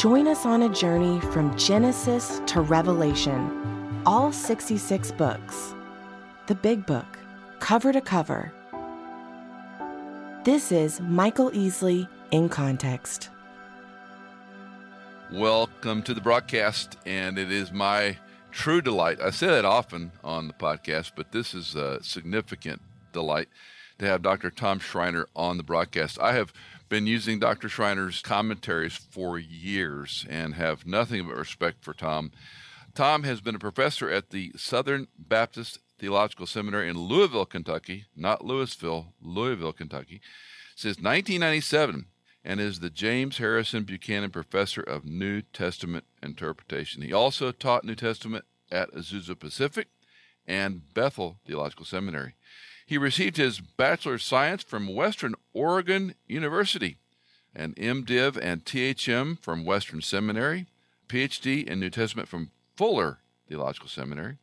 Join us on a journey from Genesis to Revelation, all 66 books. The Big Book, cover to cover. This is Michael Easley in Context. Welcome to the broadcast, and it is my true delight. I say that often on the podcast, but this is a significant delight to have Dr. Tom Schreiner on the broadcast. I have been using Dr. Schreiner's commentaries for years and have nothing but respect for Tom. Tom has been a professor at the Southern Baptist Theological Seminary in Louisville, Kentucky, not Louisville, Louisville, Kentucky, since 1997 and is the James Harrison Buchanan Professor of New Testament Interpretation. He also taught New Testament at Azusa Pacific and Bethel Theological Seminary. He received his Bachelor of Science from Western Oregon University, an MDiv and THM from Western Seminary, PhD in New Testament from Fuller Theological Seminary.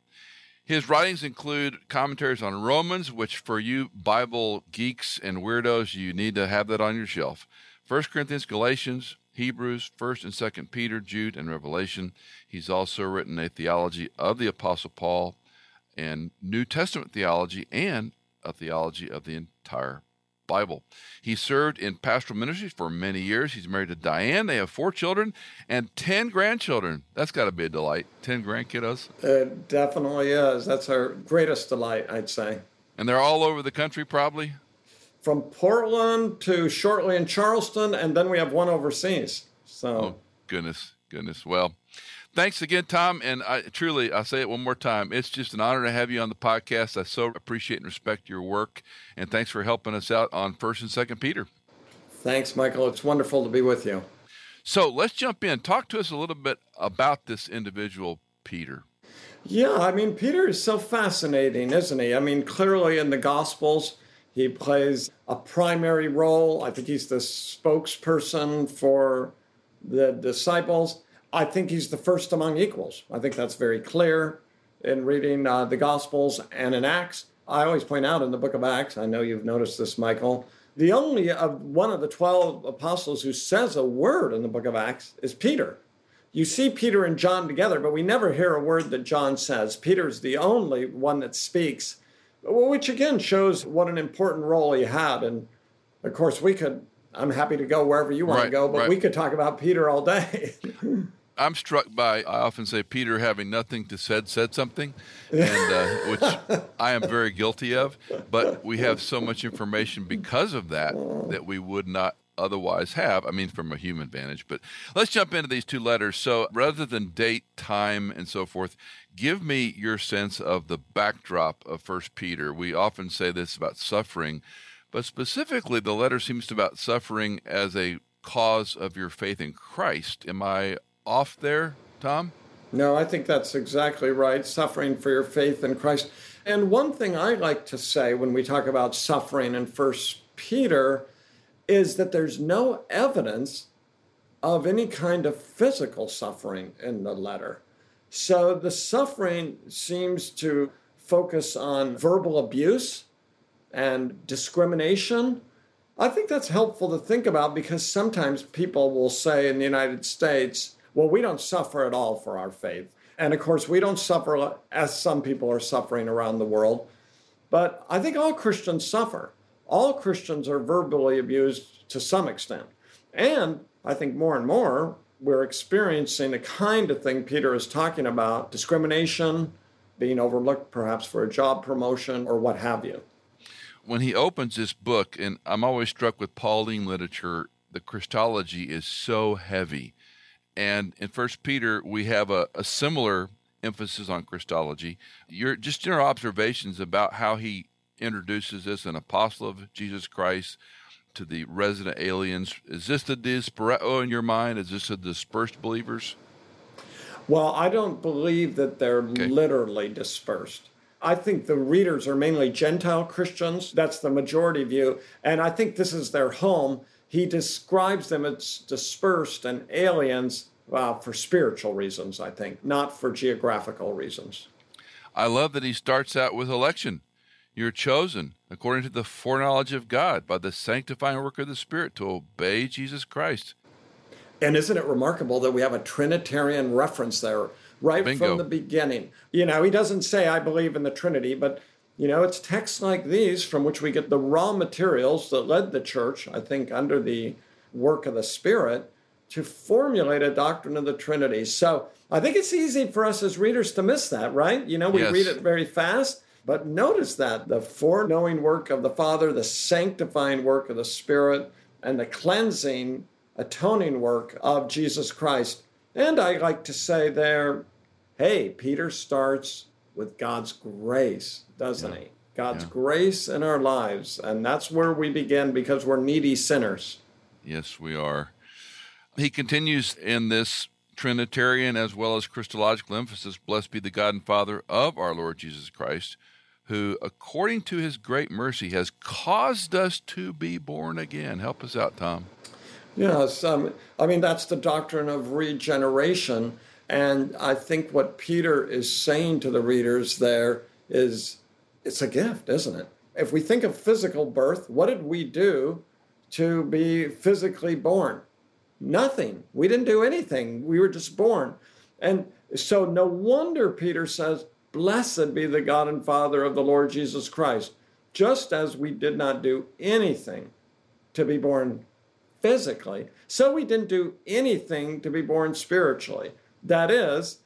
His writings include commentaries on Romans, which for you Bible geeks and weirdos, you need to have that on your shelf. 1 Corinthians, Galatians, Hebrews, 1st and 2nd Peter, Jude, and Revelation. He's also written a theology of the Apostle Paul and New Testament theology and a theology of the entire Bible. He served in pastoral ministries for many years. He's married to Diane. They have four children and 10 grandchildren. That's got to be a delight. 10 grandkiddos. It definitely is. That's our greatest delight, I'd say. And they're all over the country, probably? From Portland to shortly in Charleston, and then we have one overseas. So, oh, goodness, goodness. Well, thanks again, Tom. And I truly, I'll say it one more time. It's just an honor to have you on the podcast. I so appreciate and respect your work. And thanks for helping us out on First and Second Peter. Thanks, Michael. It's wonderful to be with you. So let's jump in. Talk to us a little bit about this individual, Peter. Yeah, I mean, Peter is so fascinating, isn't he? I mean, clearly in the Gospels, he plays a primary role. I think he's the spokesperson for the disciples. I think he's the first among equals. I think that's very clear in reading uh, the Gospels and in Acts. I always point out in the book of Acts, I know you've noticed this, Michael, the only of one of the 12 apostles who says a word in the book of Acts is Peter. You see Peter and John together, but we never hear a word that John says. Peter's the only one that speaks, which again shows what an important role he had. And of course, we could, I'm happy to go wherever you want right, to go, but right. we could talk about Peter all day. I'm struck by I often say Peter having nothing to said said something, and uh, which I am very guilty of. But we have so much information because of that that we would not otherwise have. I mean, from a human vantage. But let's jump into these two letters. So rather than date, time, and so forth, give me your sense of the backdrop of First Peter. We often say this about suffering, but specifically, the letter seems to about suffering as a cause of your faith in Christ. Am I off there, Tom? No, I think that's exactly right. Suffering for your faith in Christ. And one thing I like to say when we talk about suffering in First Peter is that there's no evidence of any kind of physical suffering in the letter. So the suffering seems to focus on verbal abuse and discrimination. I think that's helpful to think about because sometimes people will say in the United States, well, we don't suffer at all for our faith. And of course, we don't suffer as some people are suffering around the world. But I think all Christians suffer. All Christians are verbally abused to some extent. And I think more and more, we're experiencing the kind of thing Peter is talking about discrimination, being overlooked perhaps for a job promotion, or what have you. When he opens this book, and I'm always struck with Pauline literature, the Christology is so heavy and in First Peter, we have a, a similar emphasis on Christology. Your just your observations about how he introduces us an apostle of Jesus Christ to the resident aliens. Is this the dispereo oh, in your mind? Is this the dispersed believers? Well, I don't believe that they're okay. literally dispersed. I think the readers are mainly Gentile Christians. That's the majority view. And I think this is their home. He describes them as dispersed and aliens well, for spiritual reasons, I think, not for geographical reasons. I love that he starts out with election. You're chosen according to the foreknowledge of God by the sanctifying work of the Spirit to obey Jesus Christ. And isn't it remarkable that we have a Trinitarian reference there right Bingo. from the beginning? You know, he doesn't say, I believe in the Trinity, but, you know, it's texts like these from which we get the raw materials that led the church, I think, under the work of the Spirit to formulate a doctrine of the Trinity. So I think it's easy for us as readers to miss that, right? You know, we yes. read it very fast, but notice that the foreknowing work of the Father, the sanctifying work of the Spirit, and the cleansing, atoning work of Jesus Christ. And I like to say there, hey, Peter starts with God's grace, doesn't yeah. he? God's yeah. grace in our lives. And that's where we begin because we're needy sinners. Yes, we are. He continues in this Trinitarian as well as Christological emphasis Blessed be the God and Father of our Lord Jesus Christ, who, according to his great mercy, has caused us to be born again. Help us out, Tom. Yes, um, I mean, that's the doctrine of regeneration. And I think what Peter is saying to the readers there is it's a gift, isn't it? If we think of physical birth, what did we do to be physically born? Nothing. We didn't do anything. We were just born. And so, no wonder Peter says, Blessed be the God and Father of the Lord Jesus Christ. Just as we did not do anything to be born physically, so we didn't do anything to be born spiritually. That is,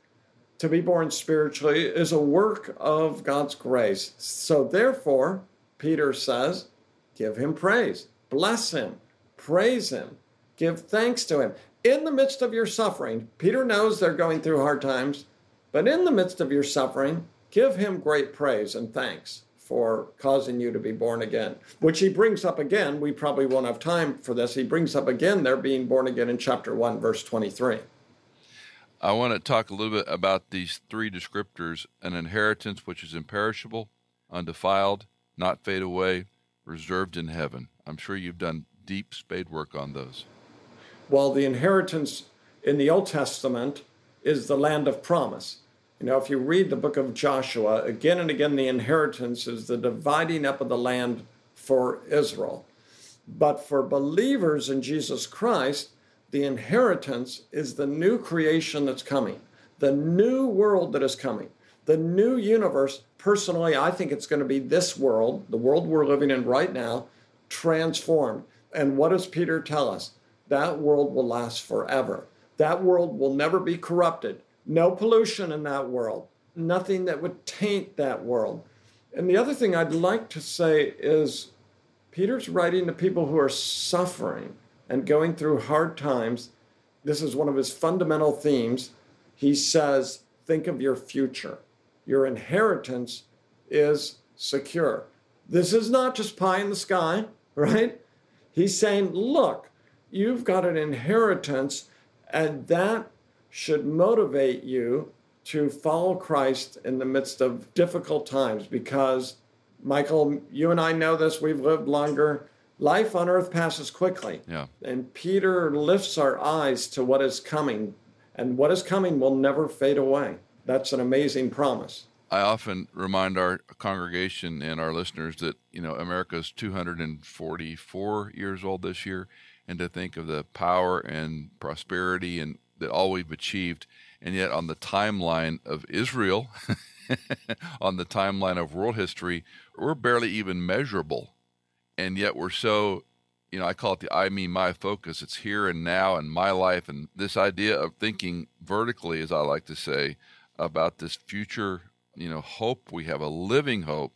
to be born spiritually is a work of God's grace. So, therefore, Peter says, give him praise, bless him, praise him, Give thanks to Him. In the midst of your suffering, Peter knows they're going through hard times, but in the midst of your suffering, give Him great praise and thanks for causing you to be born again. Which he brings up again. We probably won't have time for this. He brings up again their being born again in chapter 1, verse 23. I want to talk a little bit about these three descriptors an inheritance which is imperishable, undefiled, not fade away, reserved in heaven. I'm sure you've done deep spade work on those. Well, the inheritance in the Old Testament is the land of promise. You know, if you read the book of Joshua, again and again, the inheritance is the dividing up of the land for Israel. But for believers in Jesus Christ, the inheritance is the new creation that's coming, the new world that is coming, the new universe. Personally, I think it's going to be this world, the world we're living in right now, transformed. And what does Peter tell us? that world will last forever. That world will never be corrupted. No pollution in that world, nothing that would taint that world. And the other thing I'd like to say is Peter's writing to people who are suffering and going through hard times. This is one of his fundamental themes. He says, Think of your future. Your inheritance is secure. This is not just pie in the sky, right? He's saying, Look, you've got an inheritance, and that should motivate you to follow Christ in the midst of difficult times because, Michael, you and I know this, we've lived longer. Life on earth passes quickly. Yeah. And Peter lifts our eyes to what is coming, and what is coming will never fade away. That's an amazing promise. I often remind our congregation and our listeners that, you know, America's 244 years old this year and to think of the power and prosperity and that all we've achieved and yet on the timeline of Israel on the timeline of world history we're barely even measurable and yet we're so you know I call it the I me my focus it's here and now and my life and this idea of thinking vertically as I like to say about this future you know hope we have a living hope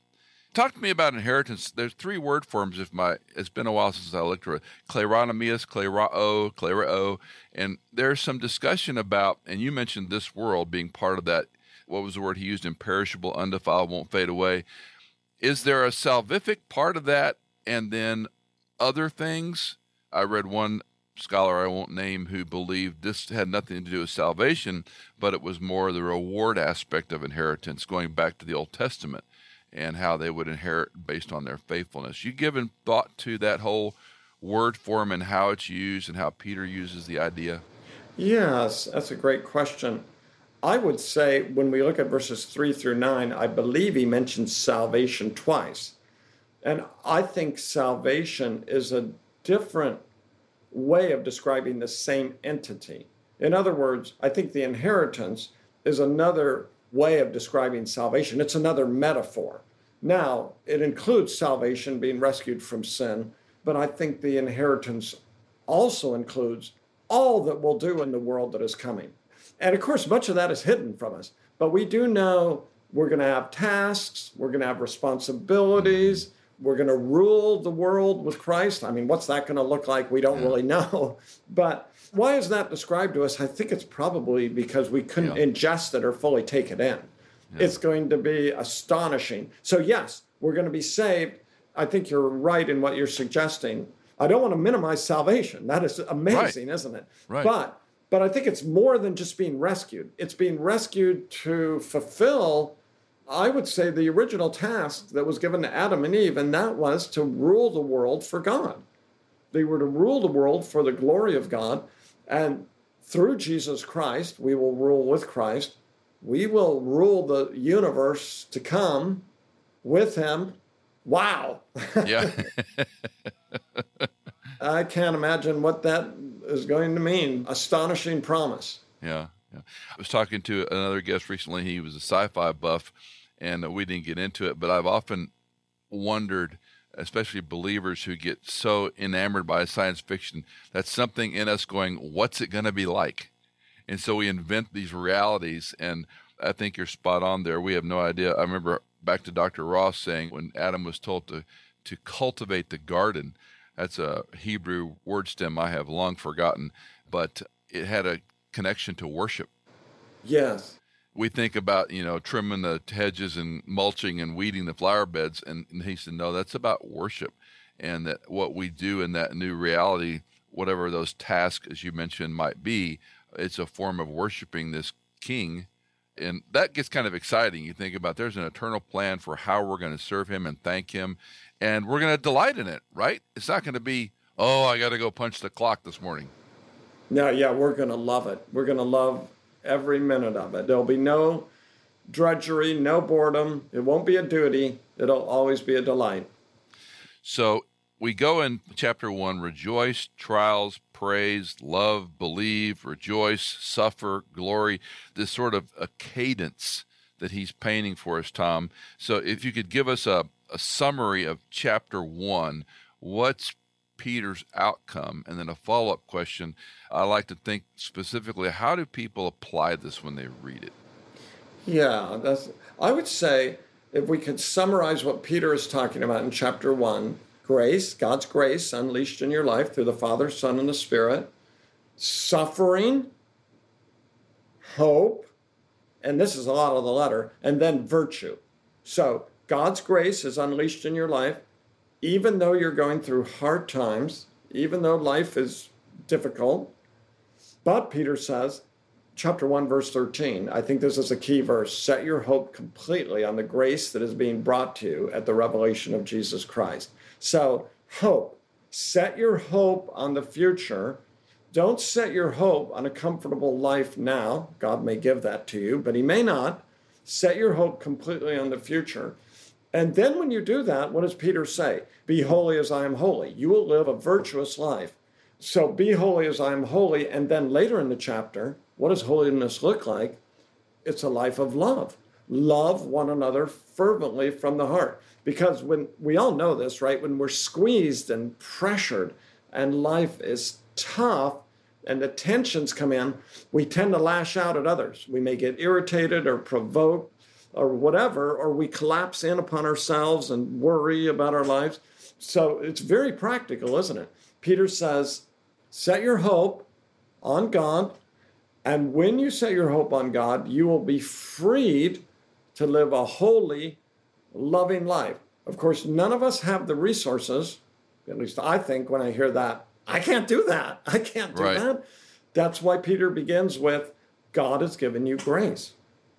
talk to me about inheritance. There's three word forms. If my it's been a while since I looked at it. Kleronomius, klerao, klerao, and there's some discussion about. And you mentioned this world being part of that. What was the word he used? Imperishable, undefiled, won't fade away. Is there a salvific part of that, and then other things? I read one scholar I won't name who believed this had nothing to do with salvation, but it was more the reward aspect of inheritance, going back to the Old Testament and how they would inherit based on their faithfulness. You given thought to that whole word form and how it's used and how Peter uses the idea? Yes, that's a great question. I would say when we look at verses 3 through 9, I believe he mentions salvation twice. And I think salvation is a different way of describing the same entity. In other words, I think the inheritance is another way of describing salvation, it's another metaphor. Now, it includes salvation, being rescued from sin, but I think the inheritance also includes all that we'll do in the world that is coming. And of course, much of that is hidden from us, but we do know we're going to have tasks, we're going to have responsibilities, we're going to rule the world with Christ. I mean, what's that going to look like? We don't yeah. really know. But why is that described to us? I think it's probably because we couldn't yeah. ingest it or fully take it in. Yeah. It's going to be astonishing. So, yes, we're going to be saved. I think you're right in what you're suggesting. I don't want to minimize salvation. That is amazing, right. isn't it? Right. But but I think it's more than just being rescued. It's being rescued to fulfill I would say, the original task that was given to Adam and Eve, and that was to rule the world for God. They were to rule the world for the glory of God. And through Jesus Christ, we will rule with Christ. We will rule the universe to come with Him. Wow. Yeah. I can't imagine what that is going to mean. Astonishing promise. Yeah. Yeah. I was talking to another guest recently. He was a sci-fi buff, and we didn't get into it. But I've often wondered, especially believers who get so enamored by science fiction, that's something in us going, "What's it going to be like?" And so we invent these realities. And I think you're spot on there. We have no idea. I remember back to Dr. Ross saying when Adam was told to to cultivate the garden. That's a Hebrew word stem I have long forgotten, but it had a connection to worship. Yes. We think about, you know, trimming the hedges and mulching and weeding the flower beds. And, and he said, no, that's about worship. And that what we do in that new reality, whatever those tasks, as you mentioned, might be, it's a form of worshiping this king. And that gets kind of exciting. You think about there's an eternal plan for how we're going to serve him and thank him. And we're going to delight in it, right? It's not going to be, oh, I got to go punch the clock this morning. No, yeah, we're going to love it. We're going to love every minute of it. There'll be no drudgery, no boredom. It won't be a duty, it'll always be a delight. So we go in chapter one rejoice, trials, praise, love, believe, rejoice, suffer, glory, this sort of a cadence that he's painting for us, Tom. So if you could give us a, a summary of chapter one, what's Peter's outcome? And then a follow up question I like to think specifically how do people apply this when they read it? Yeah, that's, I would say if we could summarize what Peter is talking about in chapter one grace, God's grace unleashed in your life through the Father, Son, and the Spirit, suffering, hope, and this is a lot of the letter, and then virtue. So God's grace is unleashed in your life even though you're going through hard times, even though life is difficult. But Peter says, chapter 1, verse 13, I think this is a key verse set your hope completely on the grace that is being brought to you at the revelation of Jesus Christ. So, hope. Set your hope on the future. Don't set your hope on a comfortable life now. God may give that to you, but He may not. Set your hope completely on the future. And then when you do that, what does Peter say? Be holy as I am holy. You will live a virtuous life. So be holy as I am holy. And then later in the chapter, what does holiness look like? It's a life of love. Love one another fervently from the heart. Because when we all know this, right? When we're squeezed and pressured and life is tough and the tensions come in, we tend to lash out at others. We may get irritated or provoked or whatever, or we collapse in upon ourselves and worry about our lives. So it's very practical, isn't it? Peter says, set your hope on God. And when you set your hope on God, you will be freed to live a holy, loving life. Of course, none of us have the resources, at least I think when I hear that I can't do that. I can't do Right. that. That's why Peter begins with God has given you grace.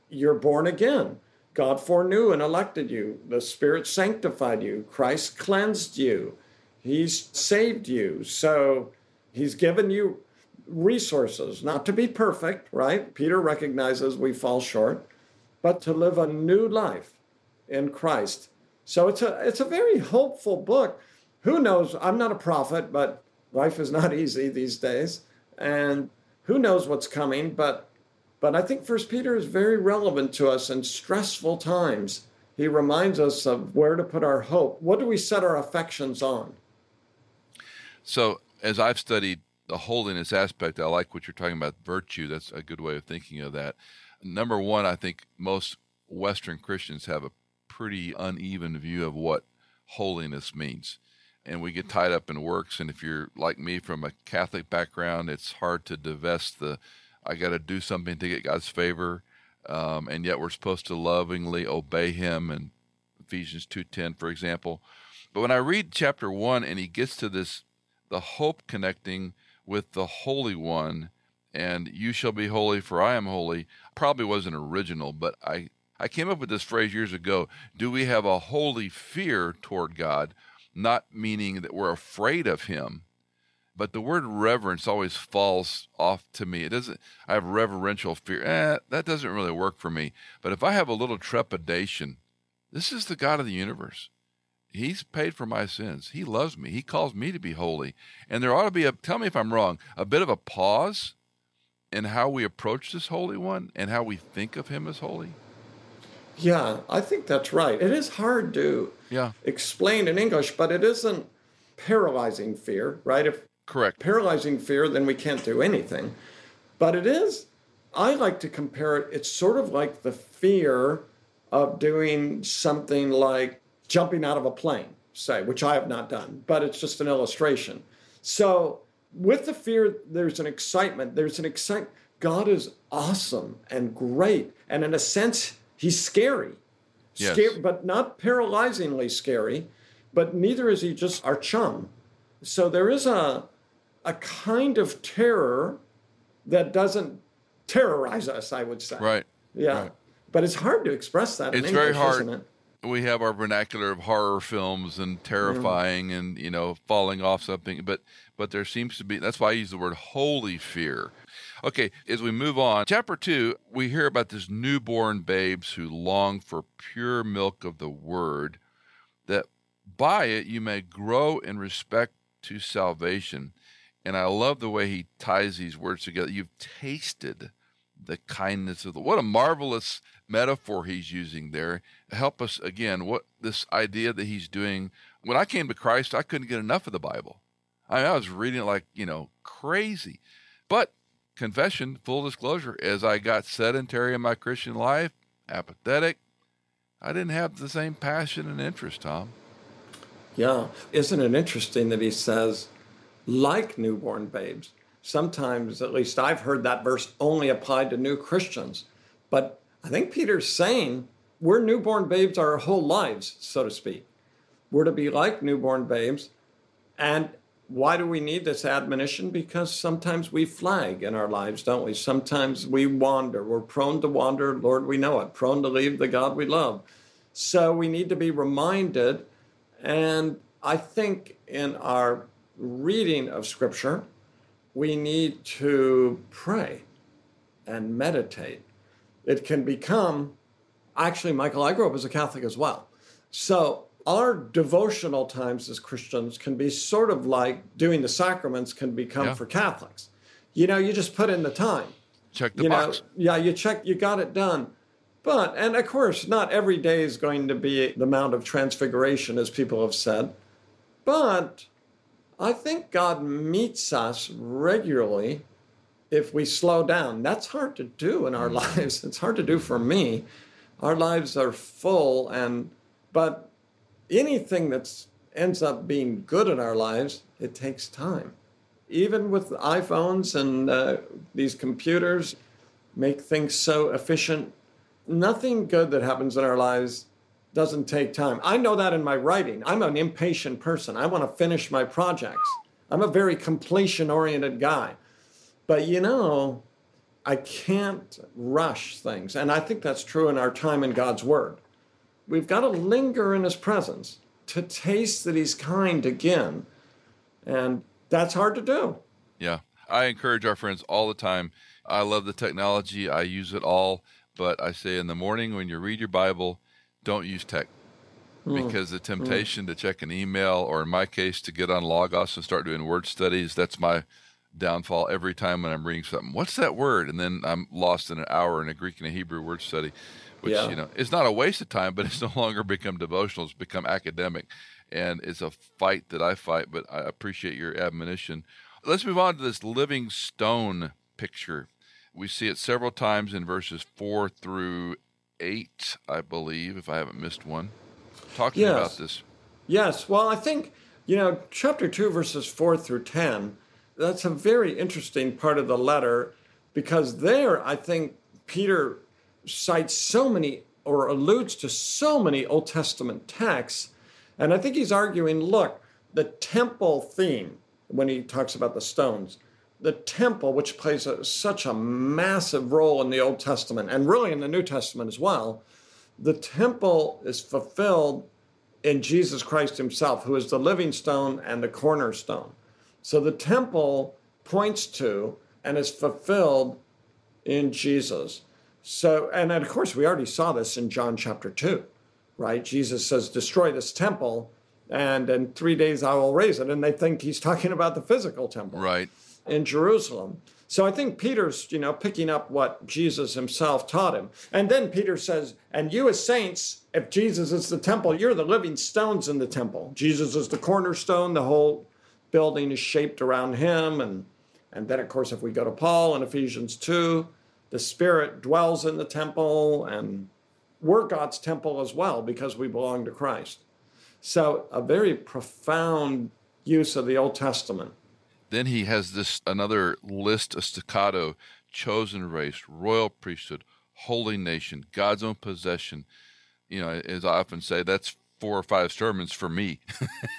You're born again. God foreknew and elected you. The Spirit sanctified you. Christ cleansed you. He's saved you. So he's given you resources, not to be perfect, right? Peter recognizes we fall short, but to live a new life in Christ. So it's a it's a very hopeful book. Who knows? I'm not a prophet, but life is not easy these days, and who knows what's coming? But but I think First Peter is very relevant to us in stressful times. He reminds us of where to put our hope. What do we set our affections on? So, as I've studied the holiness aspect, I like what you're talking about virtue. That's a good way of thinking of that. Number one, I think most Western Christians have a pretty uneven view of what holiness means. And we get tied up in works. And if you're like me from a Catholic background, it's hard to divest the, I got to do something to get God's favor. Um, and yet we're supposed to lovingly obey Him. And Ephesians 2.10, for example. But when I read chapter one and he gets to this, the hope connecting with the Holy One, and you shall be holy, for I am holy, probably wasn't original, but I, I came up with this phrase years ago. Do we have a holy fear toward God? Not meaning that we're afraid of Him, but the word reverence always falls off to me. It doesn't. I have reverential fear. Eh, that doesn't really work for me. But if I have a little trepidation, this is the God of the universe. He's paid for my sins. He loves me. He calls me to be holy. And there ought to be a, tell me if I'm wrong, a bit of a pause in how we approach this Holy One and how we think of Him as holy. Yeah, I think that's right. It is hard to Yeah, explain in English, but it isn't paralyzing fear, right? If correct. paralyzing fear, then we can't do anything. But it is, I like to compare it, it's sort of like the fear of doing something like jumping out of a plane, say, which I have not done, but it's just an illustration. So with the fear, there's an excitement. There's an excitement. God is awesome and great. And in a sense, he's scary. Yes. Scary, but not paralyzingly scary, but neither is he just our chum. So there is a a kind of terror that doesn't terrorize us, I would say. Right. Yeah. right. But it's hard to express that It's in very English, hard. isn't it? We have our vernacular of horror films and terrifying and, you know, falling off something, but but there seems to be that's why I use the word holy fear. Okay, as we move on, chapter 2, we hear about this newborn babes who long for pure milk of the word that by it you may grow in respect to salvation. And I love the way he ties these words together. You've tasted the kindness of the what a marvelous metaphor he's using there. Help us again, what this idea that he's doing. When I came to Christ, I couldn't get enough of the Bible. I, I was reading it like, you know, crazy. But confession, full disclosure, as I got sedentary in my Christian life, apathetic, I didn't have the same passion and interest, Tom. Yeah. Isn't it interesting that he says, like newborn babes? Sometimes, at least I've heard that verse only applied to new Christians. But I think Peter's saying we're newborn babes our whole lives, so to speak. We're to be like newborn babes. And why do we need this admonition? Because sometimes we flag in our lives, don't we? Sometimes we wander. We're prone to wander. Lord, we know it. Prone to leave the God we love. So we need to be reminded. And I think in our reading of Scripture, we need to pray and meditate. It can become, actually, Michael, I grew up as a Catholic as well. So our devotional times as Christians can be sort of like doing the sacraments can become Yeah. for Catholics. You know, you just put in the time Check the you box. know, yeah, you check, you got it done. But, and of course, not every day is going to be the Mount of Transfiguration, as people have said. But I think God meets us regularly if we slow down. That's hard to do in our lives. It's hard to do for me. Our lives are full, and but anything that ends up being good in our lives, it takes time. Even with iPhones and uh, these computers, make things so efficient. Nothing good that happens in our lives doesn't take time. I know that in my writing. I'm an impatient person. I want to finish my projects. I'm a very completion oriented guy. But you know, I can't rush things. And I think that's true in our time in God's Word. We've got to linger in His presence to taste that He's kind again. And that's hard to do. Yeah. I encourage our friends all the time. I love the technology, I use it all. But I say in the morning when you read your Bible, don't use tech mm. because the temptation mm. to check an email, or in my case, to get on Logos and start doing word studies, that's my downfall every time when I'm reading something. What's that word? And then I'm lost in an hour in a Greek and a Hebrew word study, which yeah. you know it's not a waste of time, but it's no longer become devotional; it's become academic, and it's a fight that I fight. But I appreciate your admonition. Let's move on to this living stone picture. We see it several times in verses four through eight, I believe, if I haven't missed one. Talk to yes. me about this. Yes. Well, I think you know chapter two, verses four through ten that's a very interesting part of the letter because there I think Peter cites so many or alludes to so many Old Testament texts. And I think he's arguing look, the temple theme, when he talks about the stones, the temple, which plays a, such a massive role in the Old Testament and really in the New Testament as well, the temple is fulfilled in Jesus Christ himself, who is the living stone and the cornerstone. So the temple points to and is fulfilled in Jesus. So, and of course, we already saw this in John chapter 2, right? Jesus says, Destroy this temple, and in three days I will raise it. And they think he's talking about the physical temple. Right. In Jerusalem. So I think Peter's, you know, picking up what Jesus himself taught him. And then Peter says, And you as saints, if Jesus is the temple, you're the living stones in the temple. Jesus is the cornerstone, the whole building is shaped around him. And, and then, of course, if we go to Paul in Ephesians 2, the Spirit dwells in the temple, and we're God's temple as well because we belong to Christ. So, a very profound use of the Old Testament. Then he has this another list, a staccato, chosen race, royal priesthood, holy nation, God's own possession. You know, as I often say, that's four or five sermons for me.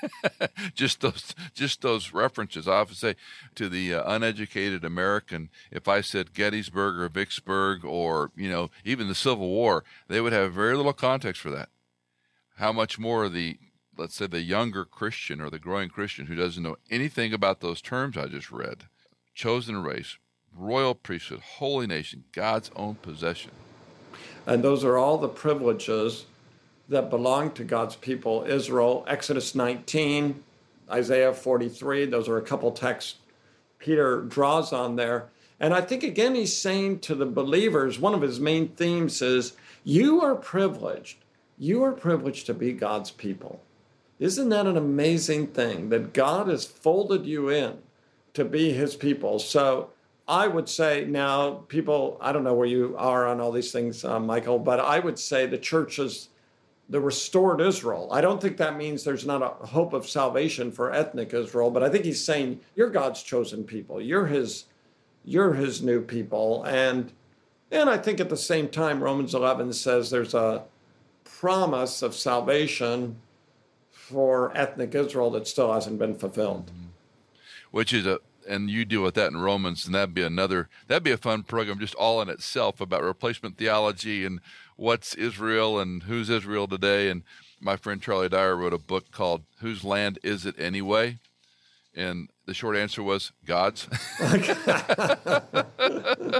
just those, just those references. I often say to the uh, uneducated American, if I said Gettysburg or Vicksburg or you know even the Civil War, they would have very little context for that. How much more the let's say the younger Christian or the growing Christian who doesn't know anything about those terms I just read, chosen race, royal priesthood, holy nation, God's own possession. And those are all the privileges that belong to God's people, Israel, Exodus 19, Isaiah 43. Those are a couple texts Peter draws on there. And I think again, he's saying to the believers, one of his main themes is, You are privileged. You are privileged to be God's people. Isn't that an amazing thing that God has folded you in to be his people? So I would say now, people, I don't know where you are on all these things, uh, Michael, but I would say the church is the restored Israel. I don't think that means there's not a hope of salvation for ethnic Israel, but I think he's saying you're God's chosen people. You're his you're his new people and and I think at the same time Romans 11 says there's a promise of salvation for ethnic Israel that still hasn't been fulfilled. Mm-hmm. Which is a and you deal with that in Romans, and that'd be another that'd be a fun program just all in itself about replacement theology and what's Israel and who's Israel today. And my friend Charlie Dyer wrote a book called Whose Land Is It Anyway? And the short answer was God's.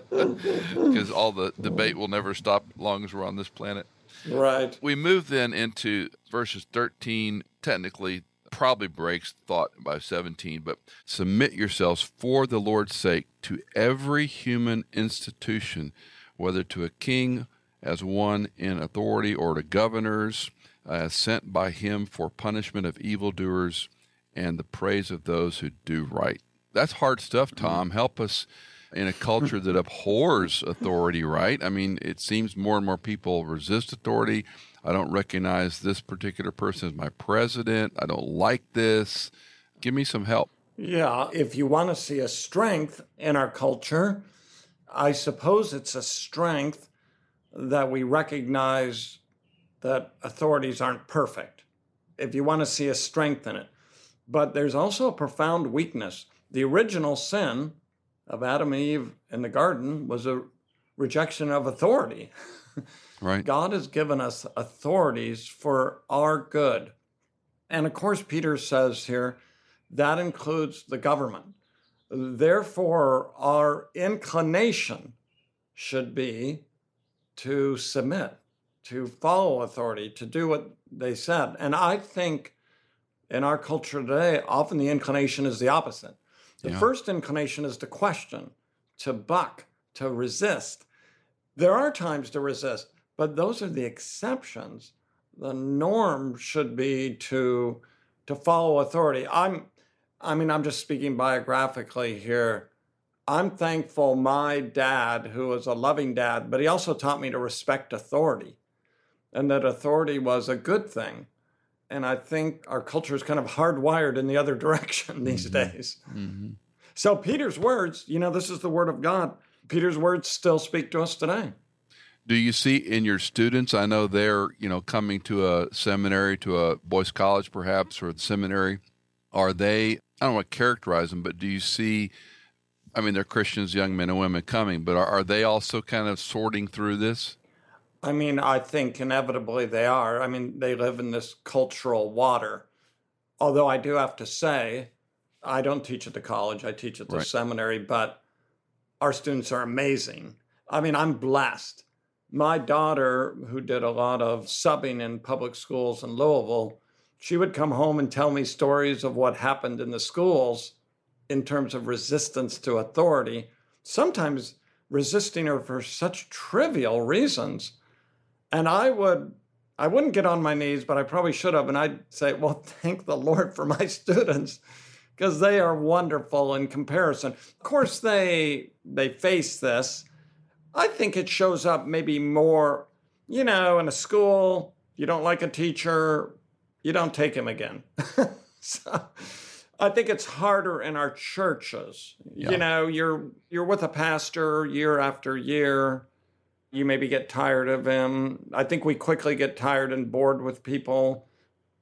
Because all the debate will never stop long as we're on this planet. Right. We move then into verses 13, technically probably breaks thought by 17, but submit yourselves for the Lord's sake to every human institution, whether to a king as one in authority or to governors, uh, sent by him for punishment of evildoers and the praise of those who do right. That's hard stuff, mm-hmm. Tom. Help us in a culture that abhors authority, right? I mean, it seems more and more people resist authority. I don't recognize this particular person as my president. I don't like this. Give me some help. Yeah, if you want to see a strength in our culture, I suppose it's a strength that we recognize that authorities aren't perfect. If you want to see a strength in it, But there's also a profound weakness. The original sin of Adam and Eve in the garden was a rejection of authority. Right. God has given us authorities for our good. And of course, Peter says here that includes the government. Therefore, our inclination should be to submit, to follow authority, to do what they said. And I think in our culture today, often the inclination is the opposite. The Yeah. first inclination is to question, to buck, to resist. There are times to resist, but those are the exceptions. The norm should be to to follow authority. I'm I mean, I'm just speaking biographically here. I'm thankful my dad, who was a loving dad, but he also taught me to respect authority and that authority was a good thing. And I think our culture is kind of hardwired in the other direction these days. hmm So, Peter's words, you know, this is the word of God. Peter's words still speak to us today. Do you see in your students? I know they're you know coming to a seminary, to a Boyce College, perhaps, or the seminary. Are they? I don't want to characterize them, but do you see? I mean, they're Christians, young men and women coming, but are, are they also kind of sorting through this? I mean, I think inevitably they are. I mean, they live in this cultural water. Although I do have to say, I don't teach at the college, I teach at the Right. seminary, but our students are amazing. I mean, I'm blessed. My daughter, who did a lot of subbing in public schools in Louisville, she would come home and tell me stories of what happened in the schools in terms of resistance to authority, sometimes resisting her for such trivial reasons. And I would I wouldn't get on my knees, but I probably should have. And I'd say, well, thank the Lord for my students because they are wonderful in comparison. Of course, they they face this. I think it shows up maybe more, you know, in a school, you don't like a teacher, you don't take him again. so I think it's harder in our churches. Yeah. You know, you're you're with a pastor year after year. You maybe get tired of him. I think we quickly get tired and bored with people.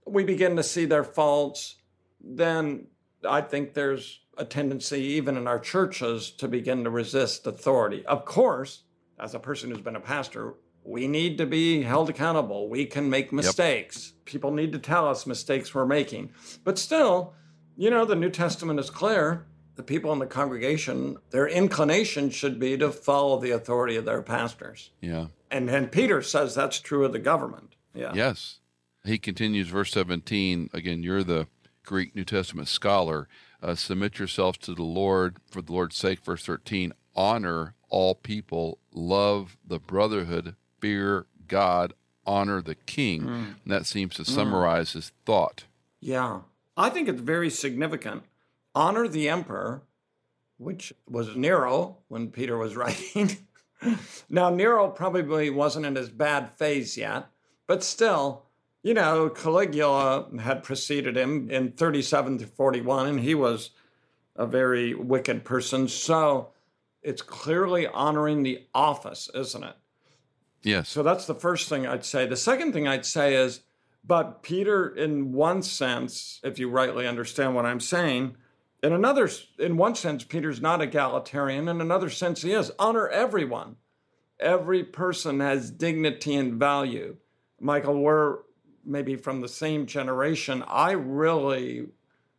We begin to see their faults. Then I think there's a tendency, even in our churches, to begin to resist authority. Of course, as a person who's been a pastor, we need to be held accountable. We can make mistakes. People need to tell us mistakes we're making. But still, you know, the New Testament is clear. The people in the congregation, their inclination should be to follow the authority of their pastors. Yeah. And and Peter says that's true of the government. Yeah. Yes. He continues, verse 17. Again, you're the Greek New Testament scholar. Uh, submit yourselves to the Lord for the Lord's sake. Verse 13. Honor all people, love the brotherhood, fear God, honor the king. And that seems to summarize his thought. Yeah. I think it's very significant. Honor the emperor, which was Nero when Peter was writing. now, Nero probably wasn't in his bad phase yet, but still, you know, Caligula had preceded him in 37 to 41, and he was a very wicked person. So it's clearly honoring the office, isn't it? Yes. So that's the first thing I'd say. The second thing I'd say is, but Peter, in one sense, if you rightly understand what I'm saying, in another, in one sense, Peter's not egalitarian. In another sense, he is. Honor everyone. Every person has dignity and value. Michael, we're maybe from the same generation. I really,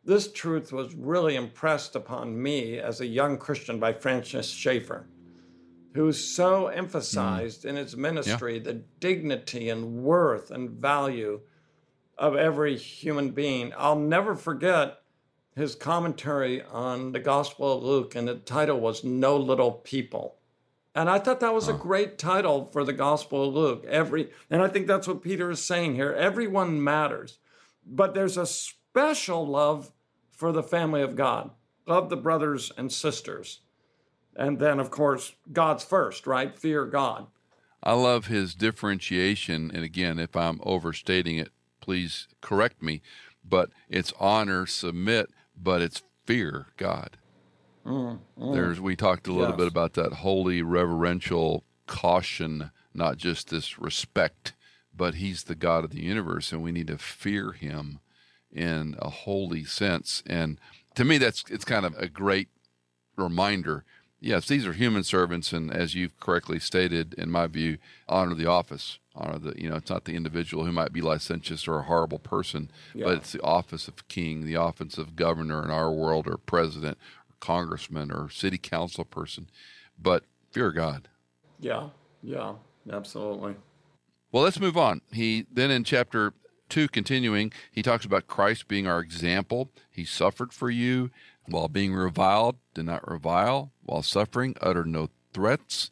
this truth was really impressed upon me as a young Christian by Francis Schaeffer who so emphasized mm. in his ministry the dignity and worth and value of every human being. I'll never forget his commentary on the Gospel of Luke, and the title was No Little People. And I thought that was a great title for the Gospel of Luke. Every and I think that's what Peter is saying here. Everyone matters. But there's a special love for the family of God. Love the brothers and sisters. And then, of course, God's first, right? Fear God. I love his differentiation. And again, if I'm overstating it, please correct me. But it's honor, submit, but it's fear God. Mm, mm. There's we talked a little Yes. bit about that holy reverential caution, not just this respect, but he's the God of the universe and we need to fear him in a holy sense. And to me, that's it's kind of a great reminder. Yes, these are human servants, and as you've correctly stated, in my view, honor the office. Honor the you know, it's not the individual who might be licentious or a horrible person, yeah. but it's the office of king, the office of governor in our world, or president, or congressman, or city council person. But fear God. Yeah, yeah, absolutely. Well, let's move on. He then in chapter 2, continuing, he talks about Christ being our example. He suffered for you while being reviled, do not revile, while suffering, utter no threats.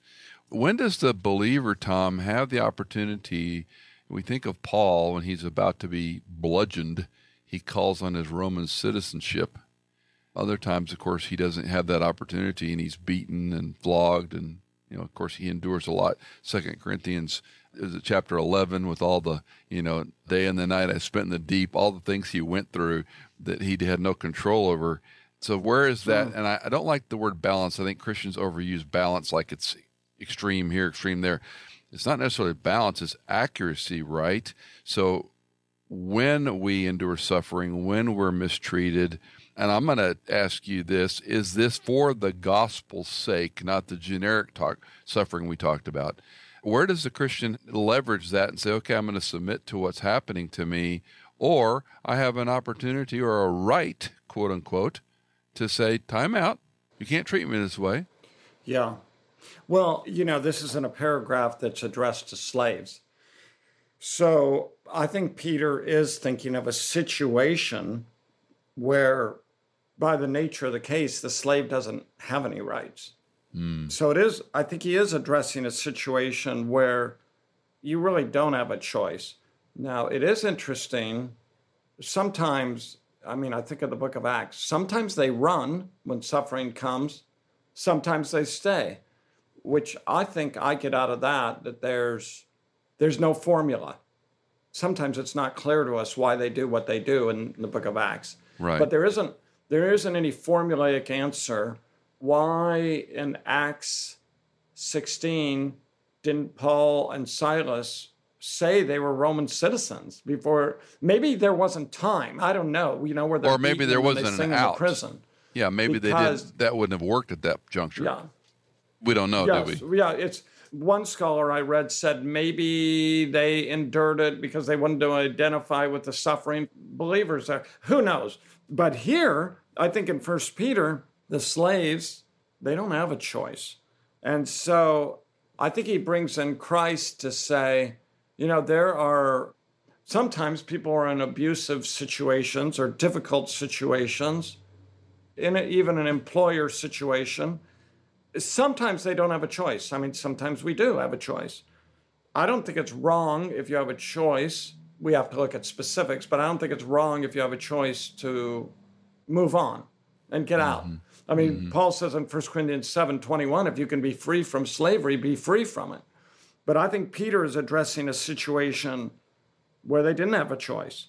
When does the believer, Tom, have the opportunity? We think of Paul when he's about to be bludgeoned, he calls on his Roman citizenship. Other times, of course, he doesn't have that opportunity and he's beaten and flogged and you know, of course, he endures a lot. Second Corinthians is chapter 11 with all the you know day and the night i spent in the deep all the things he went through that he had no control over so where is that? Hmm. And I, I, don't like the word balance. I think christians overuse balance like it's extreme here extreme there. It's not necessarily balance it's accuracy right? So when we endure suffering when we're mistreated and I'm going to ask you this is this for the gospel's sake, not the generic talk suffering we talked about? Where does the Christian leverage that and say, okay, I'm going to submit to what's happening to me, or I have an opportunity or a right, quote unquote, to say, time out. You can't treat me this way. Yeah. Well, you know, this is in a paragraph that's addressed to slaves. So I think Peter is thinking of a situation where by the nature of the case, the slave doesn't have any rights. Mm. So it is, I think he is addressing a situation where you really don't have a choice. Now, it is interesting. Sometimes, I mean, I think of the book of Acts, sometimes they run when suffering comes, sometimes they stay, which I think I get out of that that there's there's no formula. Sometimes it's not clear to us why they do what they do in the book of Acts. Right. But there isn't there isn't any formulaic answer. Why in Acts 16 didn't Paul and Silas say they were Roman citizens before? Maybe there wasn't time. I don't know. You know where they're or maybe there wasn't an out. Prison. Yeah, maybe because, they did. That wouldn't have worked at that juncture. Yeah, we don't know, yes, do we? Yeah, it's one scholar I read said maybe they endured it because they wanted to identify with the suffering believers. there. Who knows? But here, I think in First Peter, the slaves, they don't have a choice. And so I think he brings in Christ to say, you know, there are sometimes people are in abusive situations or difficult situations, in a, even an employer situation. Sometimes they don't have a choice. I mean, sometimes we do have a choice. I don't think it's wrong if you have a choice we have to look at specifics, but I don't think it's wrong if you have a choice to move on and get out. Mm-hmm. I mean, mm-hmm. Paul says in 1 Corinthians 7 21, if you can be free from slavery, be free from it. But I think Peter is addressing a situation where they didn't have a choice.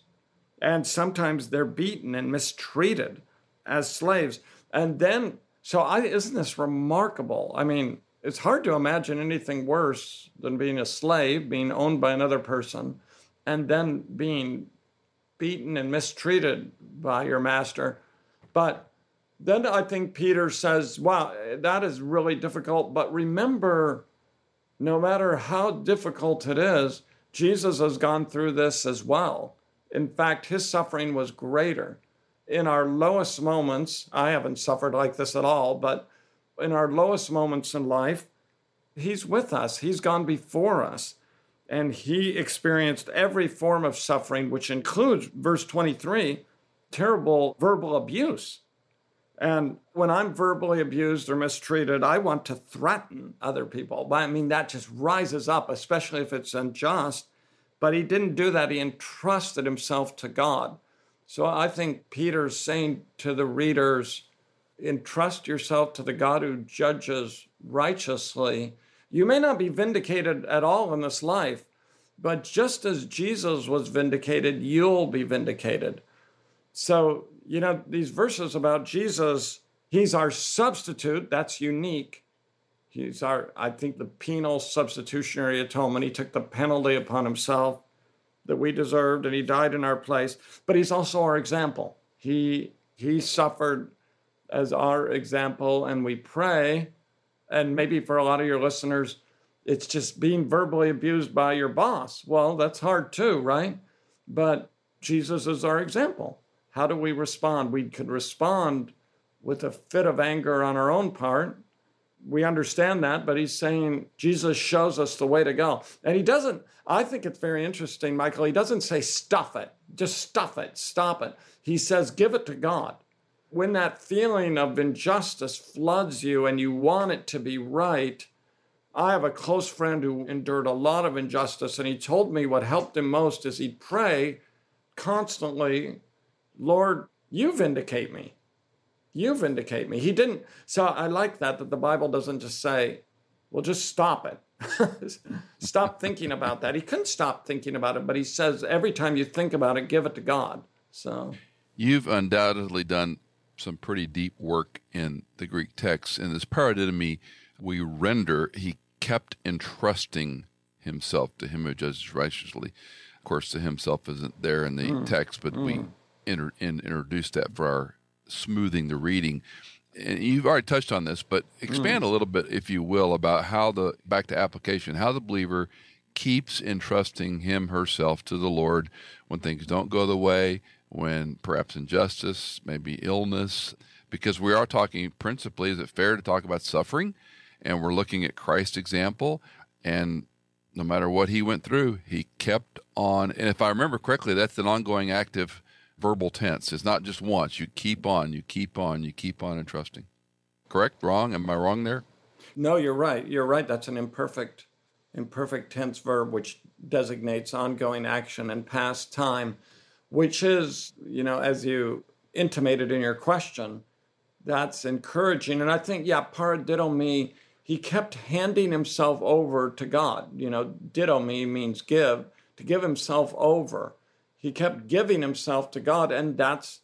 And sometimes they're beaten and mistreated as slaves. And then, so I, isn't this remarkable? I mean, it's hard to imagine anything worse than being a slave, being owned by another person, and then being beaten and mistreated by your master. But then I think Peter says, wow, that is really difficult. But remember, no matter how difficult it is, Jesus has gone through this as well. In fact, his suffering was greater. In our lowest moments, I haven't suffered like this at all, but in our lowest moments in life, he's with us. He's gone before us and he experienced every form of suffering, which includes, verse 23, terrible verbal abuse. And when I'm verbally abused or mistreated, I want to threaten other people. But I mean, that just rises up, especially if it's unjust. But he didn't do that. He entrusted himself to God. So I think Peter's saying to the readers, entrust yourself to the God who judges righteously you may not be vindicated at all in this life, but just as Jesus was vindicated, you'll be vindicated. So, you know, these verses about Jesus, he's our substitute, that's unique. He's our, I think, the penal substitutionary atonement. He took the penalty upon himself. that we deserved and he died in our place, but he's also our example. He he suffered as our example and we pray and maybe for a lot of your listeners it's just being verbally abused by your boss. Well, that's hard too, right? But Jesus is our example. How do we respond? We could respond with a fit of anger on our own part. We understand that, but he's saying Jesus shows us the way to go. And he doesn't, I think it's very interesting, Michael. He doesn't say stuff it, just stuff it, stop it. He says give it to God. When that feeling of injustice floods you and you want it to be right, I have a close friend who endured a lot of injustice, and he told me what helped him most is he'd pray constantly, Lord, you vindicate me. You vindicate me. He didn't. So I like that, that the Bible doesn't just say, well, just stop it. stop thinking about that. He couldn't stop thinking about it, but he says every time you think about it, give it to God. So you've undoubtedly done some pretty deep work in the Greek text. In this paradidomi, we render, he kept entrusting himself to him who judges righteously. Of course, the himself isn't there in the mm. text, but mm. we inter- in, introduced that for our smoothing the reading. And you've already touched on this, but expand mm. a little bit, if you will, about how the back to application, how the believer keeps entrusting him herself to the Lord when things don't go the way, when perhaps injustice, maybe illness, because we are talking principally, is it fair to talk about suffering? And we're looking at Christ's example. And no matter what he went through, he kept on. And if I remember correctly, that's an ongoing active verbal tense. It's not just once. You keep on, you keep on, you keep on entrusting. Correct? Wrong? Am I wrong there? No, you're right. You're right. That's an imperfect imperfect tense verb which designates ongoing action and past time, which is, you know, as you intimated in your question, that's encouraging. And I think, yeah, paradidomi, he kept handing himself over to God. You know, didomi means give, to give himself over he kept giving himself to God, and that's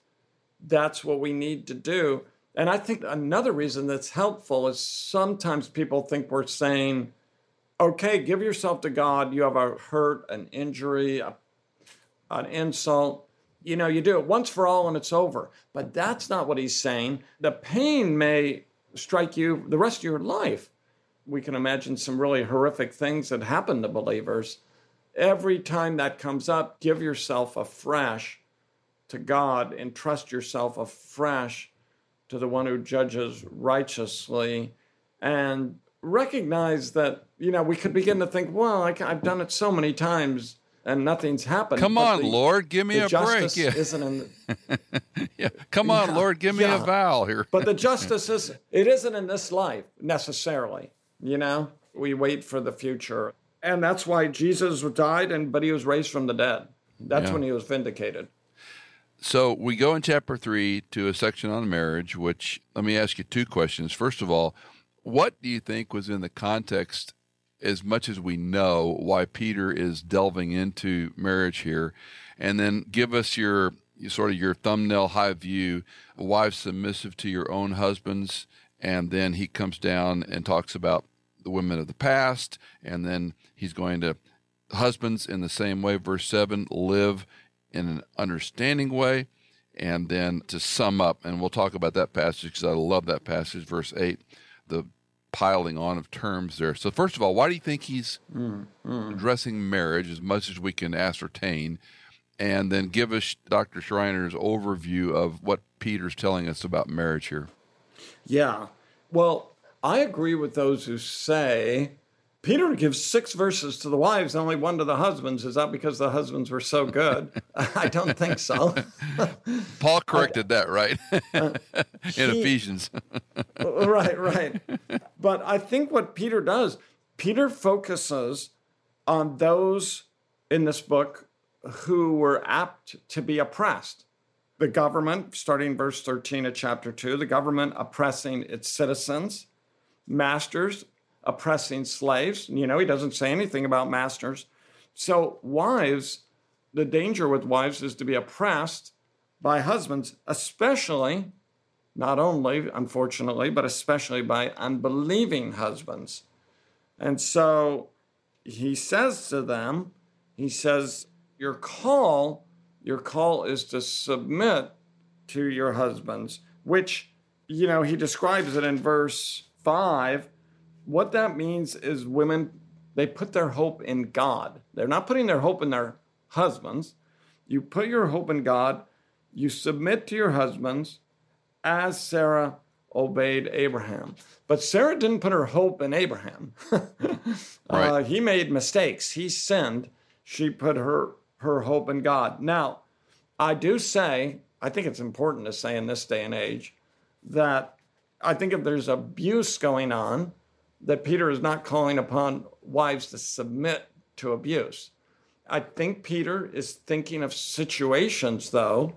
that's what we need to do. And I think another reason that's helpful is sometimes people think we're saying, okay, give yourself to God. You have a hurt, an injury, a, an insult. You know, you do it once for all and it's over. But that's not what he's saying. The pain may strike you the rest of your life. We can imagine some really horrific things that happen to believers. Every time that comes up, give yourself afresh to God and trust yourself afresh to the one who judges righteously and recognize that, you know, we could begin to think, well, I, have done it so many times and nothing's happened. Come on, the, Lord, give me a break. Yeah. Isn't in the, yeah. Come on, yeah, Lord, give me yeah. a vowel here. but the justice is it isn't in this life necessarily. You know, we wait for the future. And that's why Jesus died, and but he was raised from the dead. That's yeah. when he was vindicated. So we go in chapter three to a section on marriage, which let me ask you two questions. First of all, what do you think was in the context, as much as we know, why Peter is delving into marriage here? And then give us your sort of your thumbnail high view, wives submissive to your own husbands. And then he comes down and talks about the women of the past, and then he's going to husbands in the same way. Verse 7 live in an understanding way. And then to sum up, and we'll talk about that passage because I love that passage, verse 8, the piling on of terms there. So, first of all, why do you think he's mm, mm. addressing marriage as much as we can ascertain? And then give us Dr. Schreiner's overview of what Peter's telling us about marriage here. Yeah. Well, I agree with those who say Peter gives six verses to the wives, only one to the husbands. Is that because the husbands were so good? I don't think so. Paul corrected that, right? Uh, In he, Ephesians. right, right. But I think what Peter does, Peter focuses on those in this book who were apt to be oppressed. The government, starting verse 13 of chapter 2, the government oppressing its citizens masters oppressing slaves. You know, he doesn't say anything about masters. So, wives, the danger with wives is to be oppressed by husbands, especially, not only, unfortunately, but especially by unbelieving husbands. And so he says to them, he says, your call, your call is to submit to your husbands, which, you know, he describes it in verse 5. What that means is women, they put their hope in God. They're not putting their hope in their husbands. You put your hope in God, you submit to your husbands as Sarah obeyed Abraham. But Sarah didn't put her hope in Abraham. right. uh, he made mistakes, he sinned. She put her, her hope in God. Now, I do say, I think it's important to say in this day and age that I think if there's abuse going on, that Peter is not calling upon wives to submit to abuse. I think Peter is thinking of situations, though,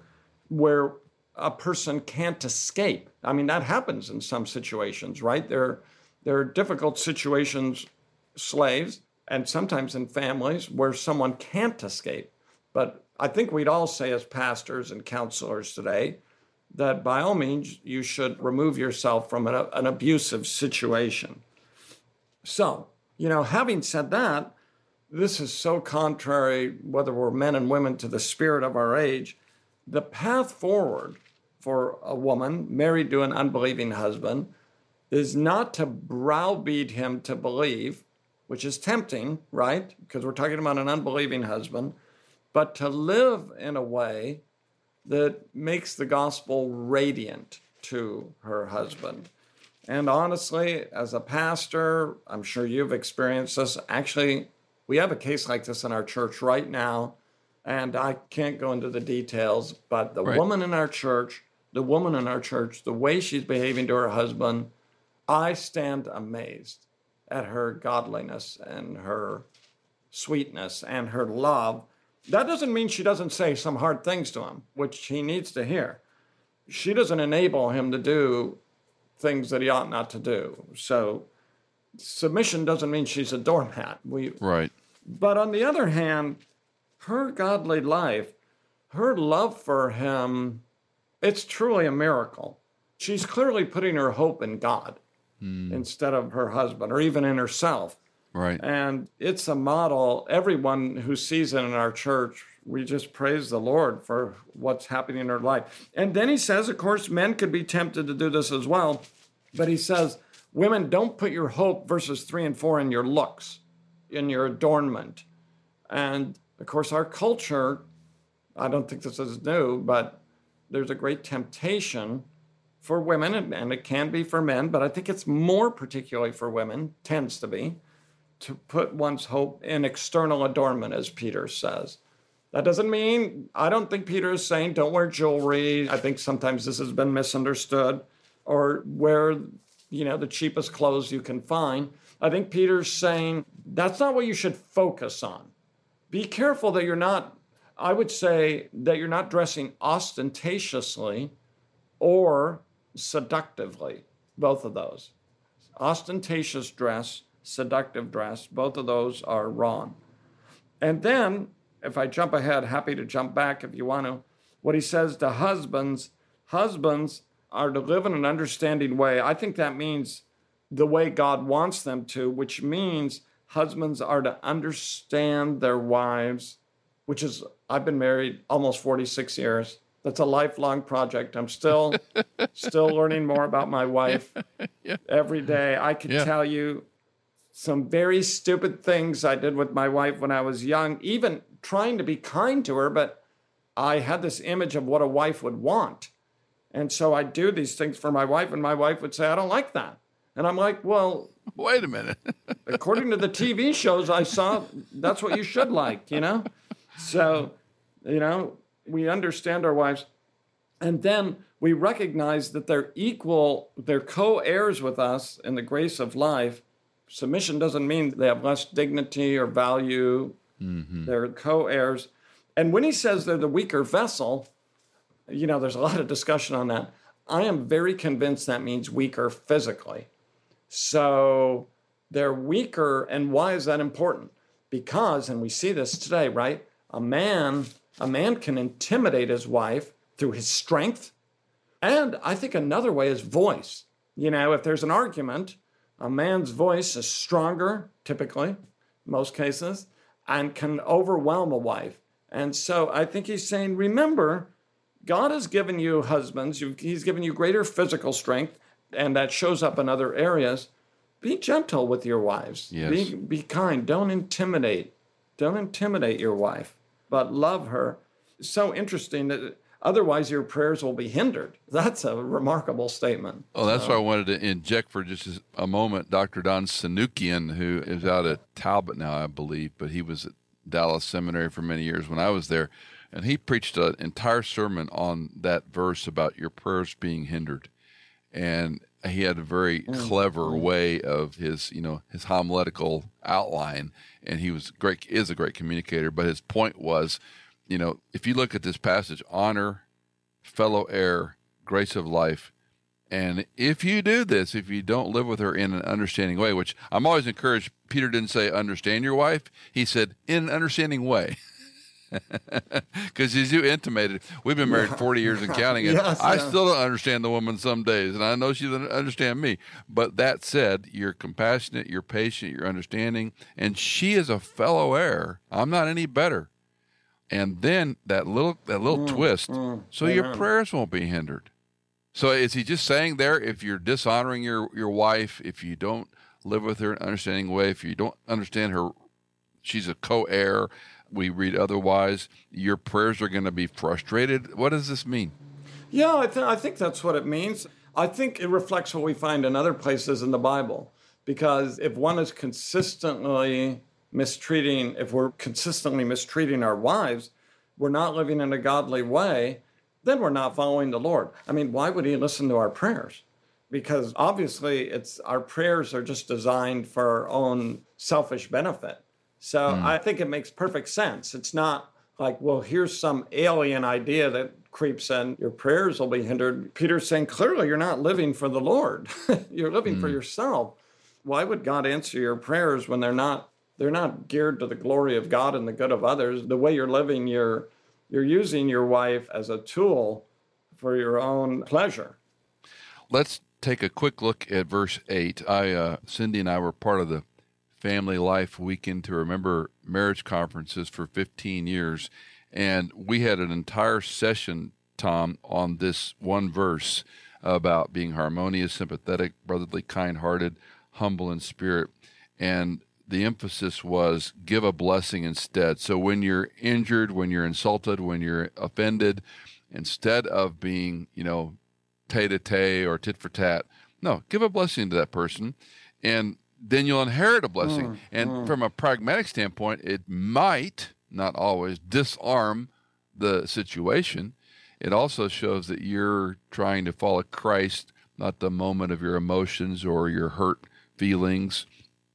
where a person can't escape. I mean, that happens in some situations, right? There, there are difficult situations, slaves, and sometimes in families where someone can't escape. But I think we'd all say, as pastors and counselors today, that by all means you should remove yourself from an, an abusive situation. So, you know, having said that, this is so contrary, whether we're men and women, to the spirit of our age. The path forward for a woman married to an unbelieving husband is not to browbeat him to believe, which is tempting, right? Because we're talking about an unbelieving husband, but to live in a way that makes the gospel radiant to her husband. And honestly, as a pastor, I'm sure you've experienced this. Actually, we have a case like this in our church right now, and I can't go into the details, but the right. woman in our church, the woman in our church, the way she's behaving to her husband, I stand amazed at her godliness and her sweetness and her love. That doesn't mean she doesn't say some hard things to him, which he needs to hear. She doesn't enable him to do things that he ought not to do. So submission doesn't mean she's a doormat. We right. But on the other hand, her godly life, her love for him, it's truly a miracle. She's clearly putting her hope in God mm. instead of her husband or even in herself. Right. And it's a model. Everyone who sees it in our church, we just praise the Lord for what's happening in her life. And then he says, of course, men could be tempted to do this as well. But he says, women, don't put your hope, verses three and four, in your looks, in your adornment. And of course, our culture, I don't think this is new, but there's a great temptation for women, and it can be for men, but I think it's more particularly for women, tends to be, to put one's hope in external adornment, as Peter says. That doesn't mean, I don't think Peter is saying don't wear jewelry. I think sometimes this has been misunderstood, or wear, you know, the cheapest clothes you can find. I think Peter's saying that's not what you should focus on. Be careful that you're not, I would say, that you're not dressing ostentatiously or seductively, both of those. Ostentatious dress seductive dress. Both of those are wrong. And then, if I jump ahead, happy to jump back if you want to, what he says to husbands husbands are to live in an understanding way. I think that means the way God wants them to, which means husbands are to understand their wives, which is, I've been married almost 46 years. That's a lifelong project. I'm still still learning more about my wife yeah. every day. I can yeah. tell you some very stupid things I did with my wife when I was young, even trying to be kind to her, but I had this image of what a wife would want. And so I'd do these things for my wife, and my wife would say, I don't like that. And I'm like, well, wait a minute. according to the TV shows I saw, that's what you should like, you know? So, you know, we understand our wives. And then we recognize that they're equal, they're co heirs with us in the grace of life submission doesn't mean they have less dignity or value. Mm-hmm. They're co heirs. And when he says they're the weaker vessel, you know, there's a lot of discussion on that. I am very convinced that means weaker physically. So they're weaker. And why is that important? Because, and we see this today, right? A man, a man can intimidate his wife through his strength. And I think another way is voice. You know, if there's an argument, a man's voice is stronger, typically, most cases, and can overwhelm a wife. And so I think he's saying, remember, God has given you husbands, he's given you greater physical strength, and that shows up in other areas. Be gentle with your wives. Yes. Be, be kind. Don't intimidate. Don't intimidate your wife, but love her. So interesting that otherwise your prayers will be hindered. That's a remarkable statement. Oh, that's so. why I wanted to inject for just a moment Dr. Don Sunukjian, who is out at Talbot now, I believe, but he was at Dallas Seminary for many years when I was there. And he preached an entire sermon on that verse about your prayers being hindered. And he had a very mm. clever way of his, you know, his homiletical outline. And he was great, is a great communicator. But his point was, you know, if you look at this passage, honor, fellow heir, grace of life, and if you do this, if you don't live with her in an understanding way, which I'm always encouraged, Peter didn't say understand your wife. He said in an understanding way. Because as you intimated, we've been married 40 years and counting, and yes, I still don't understand the woman some days, and I know she doesn't understand me. But that said, you're compassionate, you're patient, you're understanding, and she is a fellow heir. I'm not any better. And then that little that little mm, twist, mm, so amen. your prayers won't be hindered. So is he just saying there if you're dishonoring your your wife, if you don't live with her in an understanding way, if you don't understand her, she's a co-heir. We read otherwise. Your prayers are going to be frustrated. What does this mean? Yeah, I, th- I think that's what it means. I think it reflects what we find in other places in the Bible. Because if one is consistently mistreating, if we're consistently mistreating our wives, we're not living in a godly way, then we're not following the Lord. I mean, why would He listen to our prayers? Because obviously, it's our prayers are just designed for our own selfish benefit. So mm. I think it makes perfect sense. It's not like, well, here's some alien idea that creeps in, your prayers will be hindered. Peter's saying clearly you're not living for the Lord. you're living mm. for hmm. yourself. Why would God answer your prayers when they're not they're not geared to the glory of God and the good of others? The way you're living, you're you're using your wife as a tool for your own pleasure. Let's take a quick look at verse 8. I uh, Cindy and I were part of the Family Life Weekend to Remember Marriage conferences for 15 years, and we had an entire session, Tom, on this one verse about being harmonious, sympathetic, brotherly, kind hearted, humble in spirit. And the emphasis was give a blessing instead. So when you're injured, when you're insulted, when you're offended, instead of being, you know, tete a tete or tit for tat, no, give a blessing to that person. And then you'll inherit a blessing. Mm, and mm. from a pragmatic standpoint, it might, not always, disarm the situation. It also shows that you're trying to follow Christ, not the moment of your emotions or your hurt feelings,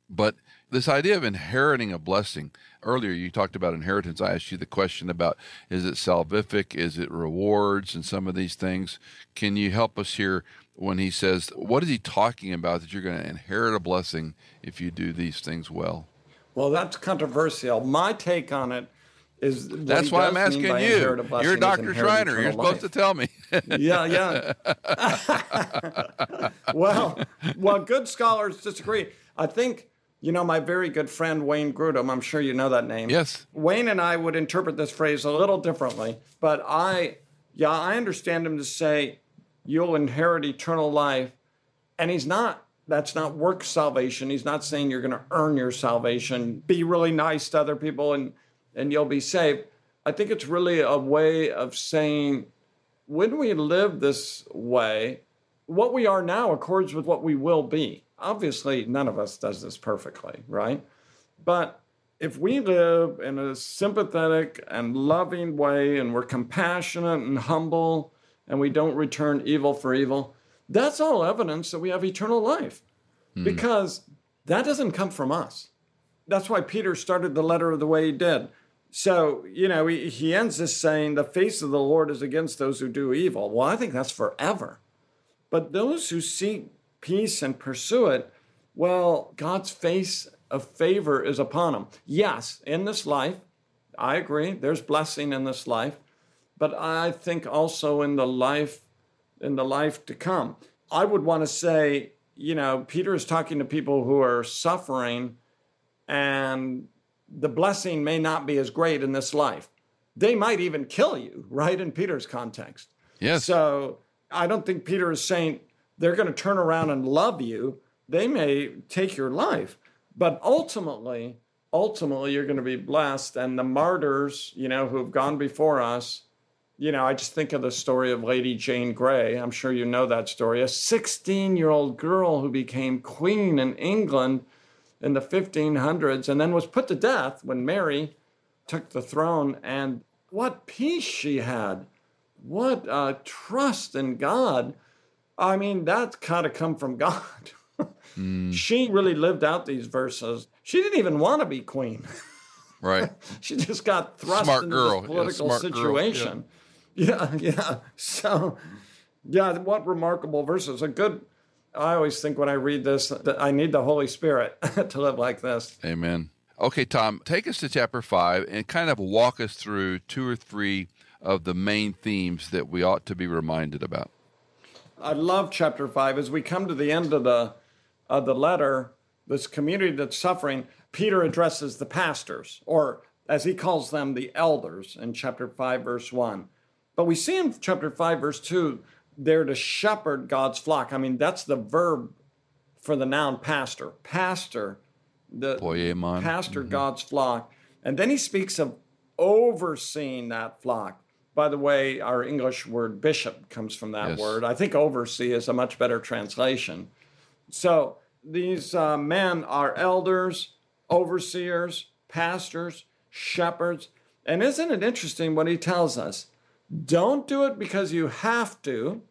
but this idea of inheriting a blessing. Earlier, you talked about inheritance. I asked you the question about is it salvific? Is it rewards and some of these things? Can you help us here when he says, what is he talking about that you're going to inherit a blessing if you do these things well? Well, that's controversial. My take on it is that's why I'm asking you. You're Dr. Schreiner. You're supposed to tell me. yeah, yeah. well, well, good scholars disagree. I think you know, my very good friend Wayne Grudem, I'm sure you know that name. Yes. Wayne and I would interpret this phrase a little differently, but I, yeah, I understand him to say, you'll inherit eternal life. And he's not, that's not work salvation. He's not saying you're going to earn your salvation, be really nice to other people and, and you'll be saved. I think it's really a way of saying, when we live this way, what we are now accords with what we will be. Obviously, none of us does this perfectly, right? But if we live in a sympathetic and loving way and we're compassionate and humble and we don't return evil for evil, that's all evidence that we have eternal life mm. because that doesn't come from us. That's why Peter started the letter the way he did. So, you know, he, he ends this saying, The face of the Lord is against those who do evil. Well, I think that's forever. But those who seek peace and pursue it, well, God's face of favor is upon them. Yes, in this life, I agree, there's blessing in this life, but I think also in the life in the life to come. I would want to say, you know, Peter is talking to people who are suffering and the blessing may not be as great in this life, they might even kill you, right? In Peter's context. Yes. So I don't think Peter is saying they're going to turn around and love you. They may take your life, but ultimately, ultimately, you're going to be blessed. And the martyrs, you know, who have gone before us, you know, I just think of the story of Lady Jane Grey. I'm sure you know that story. A 16 year old girl who became queen in England in the 1500s and then was put to death when Mary took the throne. And what peace she had! What uh, trust in God! I mean, that's kind of come from God. mm. She really lived out these verses. She didn't even want to be queen. Right. she just got thrust smart into girl. this political yeah, situation. Yeah. yeah, yeah. So, yeah, what remarkable verses. A good I always think when I read this that I need the Holy Spirit to live like this. Amen. Okay, Tom, take us to chapter five and kind of walk us through two or three of the main themes that we ought to be reminded about. I love chapter five. As we come to the end of the of the letter, this community that's suffering, Peter addresses the pastors, or as he calls them, the elders, in chapter five, verse one. But we see in chapter five, verse two, they're to shepherd God's flock. I mean, that's the verb for the noun pastor. Pastor, the pastor mm-hmm. God's flock. And then he speaks of overseeing that flock. By the way, our English word bishop comes from that yes. word. I think oversee is a much better translation. So these uh, men are elders, overseers, pastors, shepherds. And isn't it interesting what he tells us? Don't do it because you have to,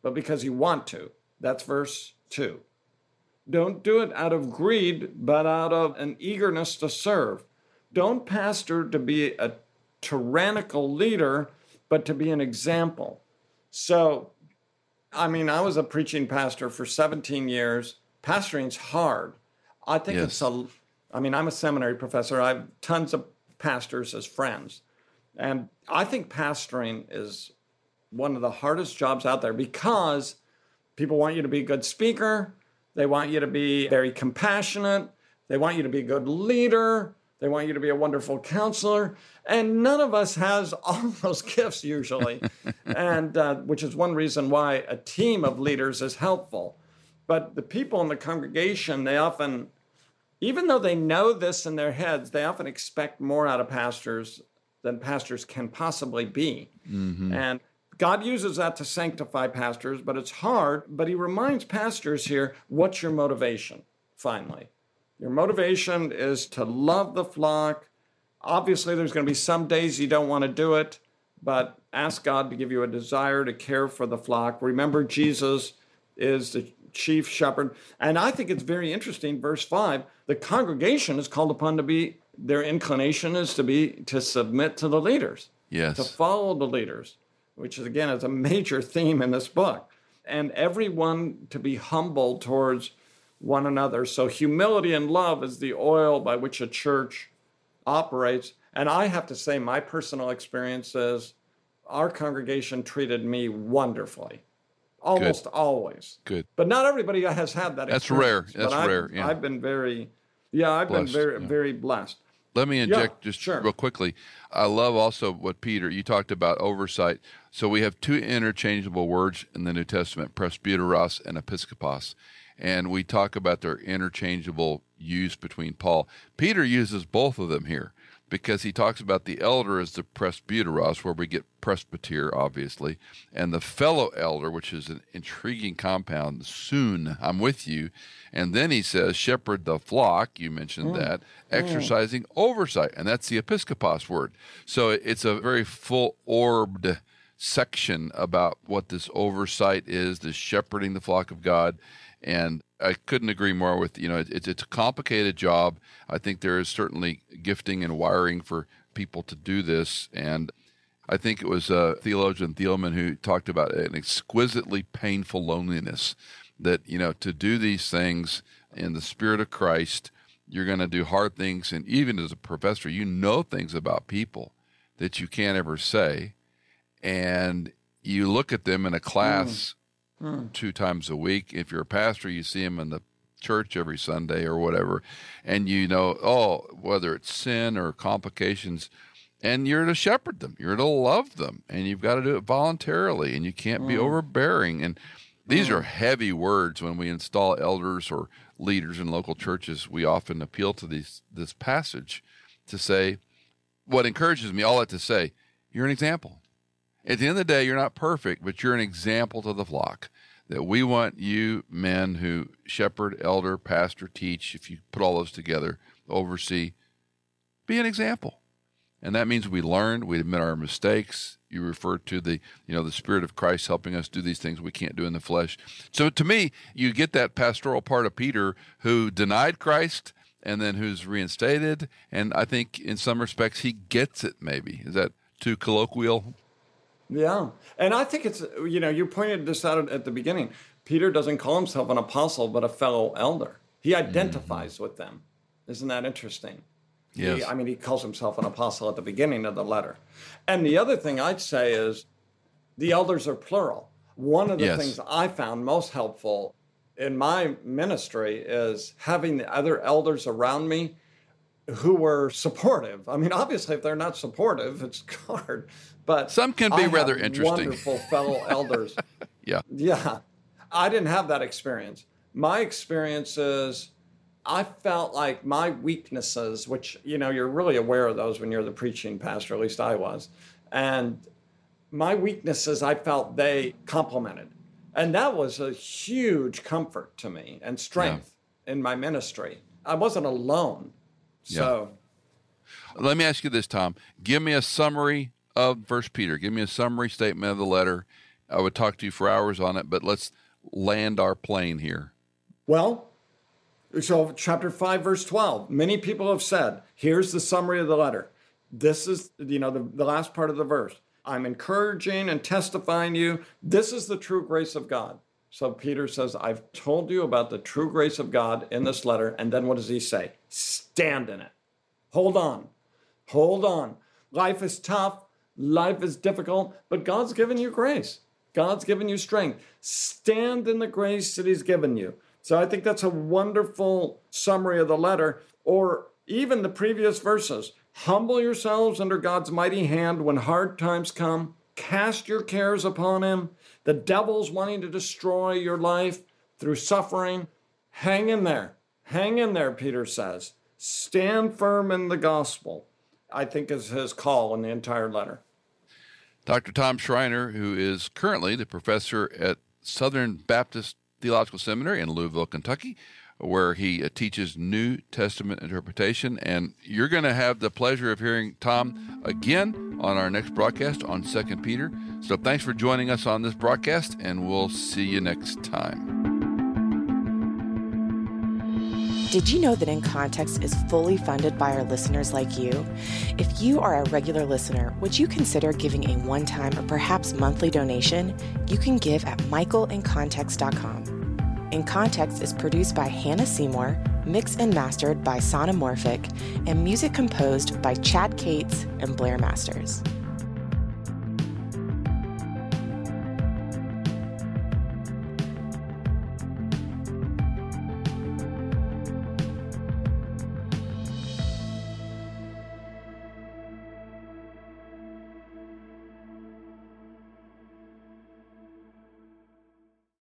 but because you want to. That's verse 2. Don't do it out of greed, but out of an eagerness to serve. Don't pastor to be a tyrannical leader, but to be an example. So, I mean, I was a preaching pastor for 17 years. Pastoring's hard. I think yes. it's a, I mean, I'm a seminary professor. I have tons of pastors as friends. And I think pastoring is one of the hardest jobs out there because people want you to be a good speaker, they want you to be very compassionate, they want you to be a good leader, they want you to be a wonderful counselor, and none of us has all those gifts usually, and uh, which is one reason why a team of leaders is helpful. But the people in the congregation, they often, even though they know this in their heads, they often expect more out of pastors than pastors can possibly be. Mm-hmm. And God uses that to sanctify pastors, but it's hard. But he reminds pastors here what's your motivation, finally? Your motivation is to love the flock. Obviously, there's going to be some days you don't want to do it, but ask God to give you a desire to care for the flock. Remember, Jesus is the chief shepherd. And I think it's very interesting, verse 5 the congregation is called upon to be, their inclination is to be, to submit to the leaders, yes. to follow the leaders which is again is a major theme in this book, and everyone to be humble towards one another. So humility and love is the oil by which a church operates. And I have to say, my personal experience is our congregation treated me wonderfully. Almost Good. always. Good. But not everybody has had that experience. That's rare. That's I've, rare. Yeah. I've been very, yeah, I've blessed. been very, yeah. very blessed. Let me inject yeah, just sure. real quickly. I love also what Peter, you talked about oversight. So we have two interchangeable words in the New Testament, presbyteros and episkopos. And we talk about their interchangeable use between Paul. Peter uses both of them here because he talks about the elder as the presbyteros, where we get presbyter, obviously, and the fellow elder, which is an intriguing compound, soon, I'm with you. And then he says, shepherd the flock, you mentioned mm. that, exercising mm. oversight, and that's the episkopos word. So it's a very full orbed section about what this oversight is, this shepherding the flock of God. And I couldn't agree more with you know it's it's a complicated job. I think there is certainly gifting and wiring for people to do this, and I think it was uh, theologian Thielman who talked about an exquisitely painful loneliness. That you know to do these things in the Spirit of Christ, you're going to do hard things, and even as a professor, you know things about people that you can't ever say, and you look at them in a class mm. two times a week. If you're a pastor, you see them in the church every Sunday or whatever, and you know, oh, whether it's sin or complications, and you're to shepherd them. You're to love them, and you've got to do it voluntarily, and you can't be overbearing. And these are heavy words when we install elders or leaders in local churches. We often appeal to these this passage to say, what encourages me, all that to say, you're an example. At the end of the day, you're not perfect, but you're an example to the flock. That we want you men who shepherd, elder, pastor, teach, if you put all those together, oversee, be an example. And that means we learn, we admit our mistakes. You refer to the, you know, the Spirit of Christ helping us do these things we can't do in the flesh. So to me, you get that pastoral part of Peter who denied Christ and then who's reinstated. And I think in some respects he gets it maybe. Is that too colloquial? Yeah. And I think it's, you know, you pointed this out at the beginning. Peter doesn't call himself an apostle, but a fellow elder. He identifies mm-hmm. with them. Isn't that interesting? Yes. He, I mean, he calls himself an apostle at the beginning of the letter. And the other thing I'd say is the elders are plural. One of the yes. things I found most helpful in my ministry is having the other elders around me who were supportive. I mean, obviously, if they're not supportive, it's hard. But some can be I rather interesting. Wonderful fellow elders. yeah, yeah. I didn't have that experience. My experience is I felt like my weaknesses, which you know you're really aware of those when you're the preaching pastor, at least I was, and my weaknesses I felt they complemented, and that was a huge comfort to me and strength yeah. in my ministry. I wasn't alone, so. Yeah. Let me ask you this, Tom. Give me a summary of First Peter. Give me a summary statement of the letter. I would talk to you for hours on it, but let's land our plane here. Well, so chapter 5 verse 12 many people have said here's the summary of the letter this is you know the, the last part of the verse i'm encouraging and testifying you this is the true grace of god so peter says i've told you about the true grace of god in this letter. And then what does he say? Stand in it. Hold on. Hold on. Life is tough. Life is difficult but god's given you grace. God's given you strength. Stand in the grace that he's given you. So I think that's a wonderful summary of the letter, or even the previous verses. Humble yourselves under God's mighty hand when hard times come. Cast your cares upon Him. The devil's wanting to destroy your life through suffering. Hang in there. Hang in there, Peter says. Stand firm in the gospel, I think is his call in the entire letter. Dr. Tom Schreiner, who is currently the professor at Southern Baptist Theological Seminary in Louisville, Kentucky, where he uh, teaches New Testament interpretation. And you're going to have the pleasure of hearing Tom again on our next broadcast on Second Peter. So thanks for joining us on this broadcast, and we'll see you next time. Did you know that In Context is fully funded by our listeners like you? If you are a regular listener, would you consider giving a one time or perhaps monthly donation? You can give at michaelincontext.com. In Context is produced by Hannah Seymour, mixed and mastered by Sonomorphic, and music composed by Chad Cates and Blair Masters.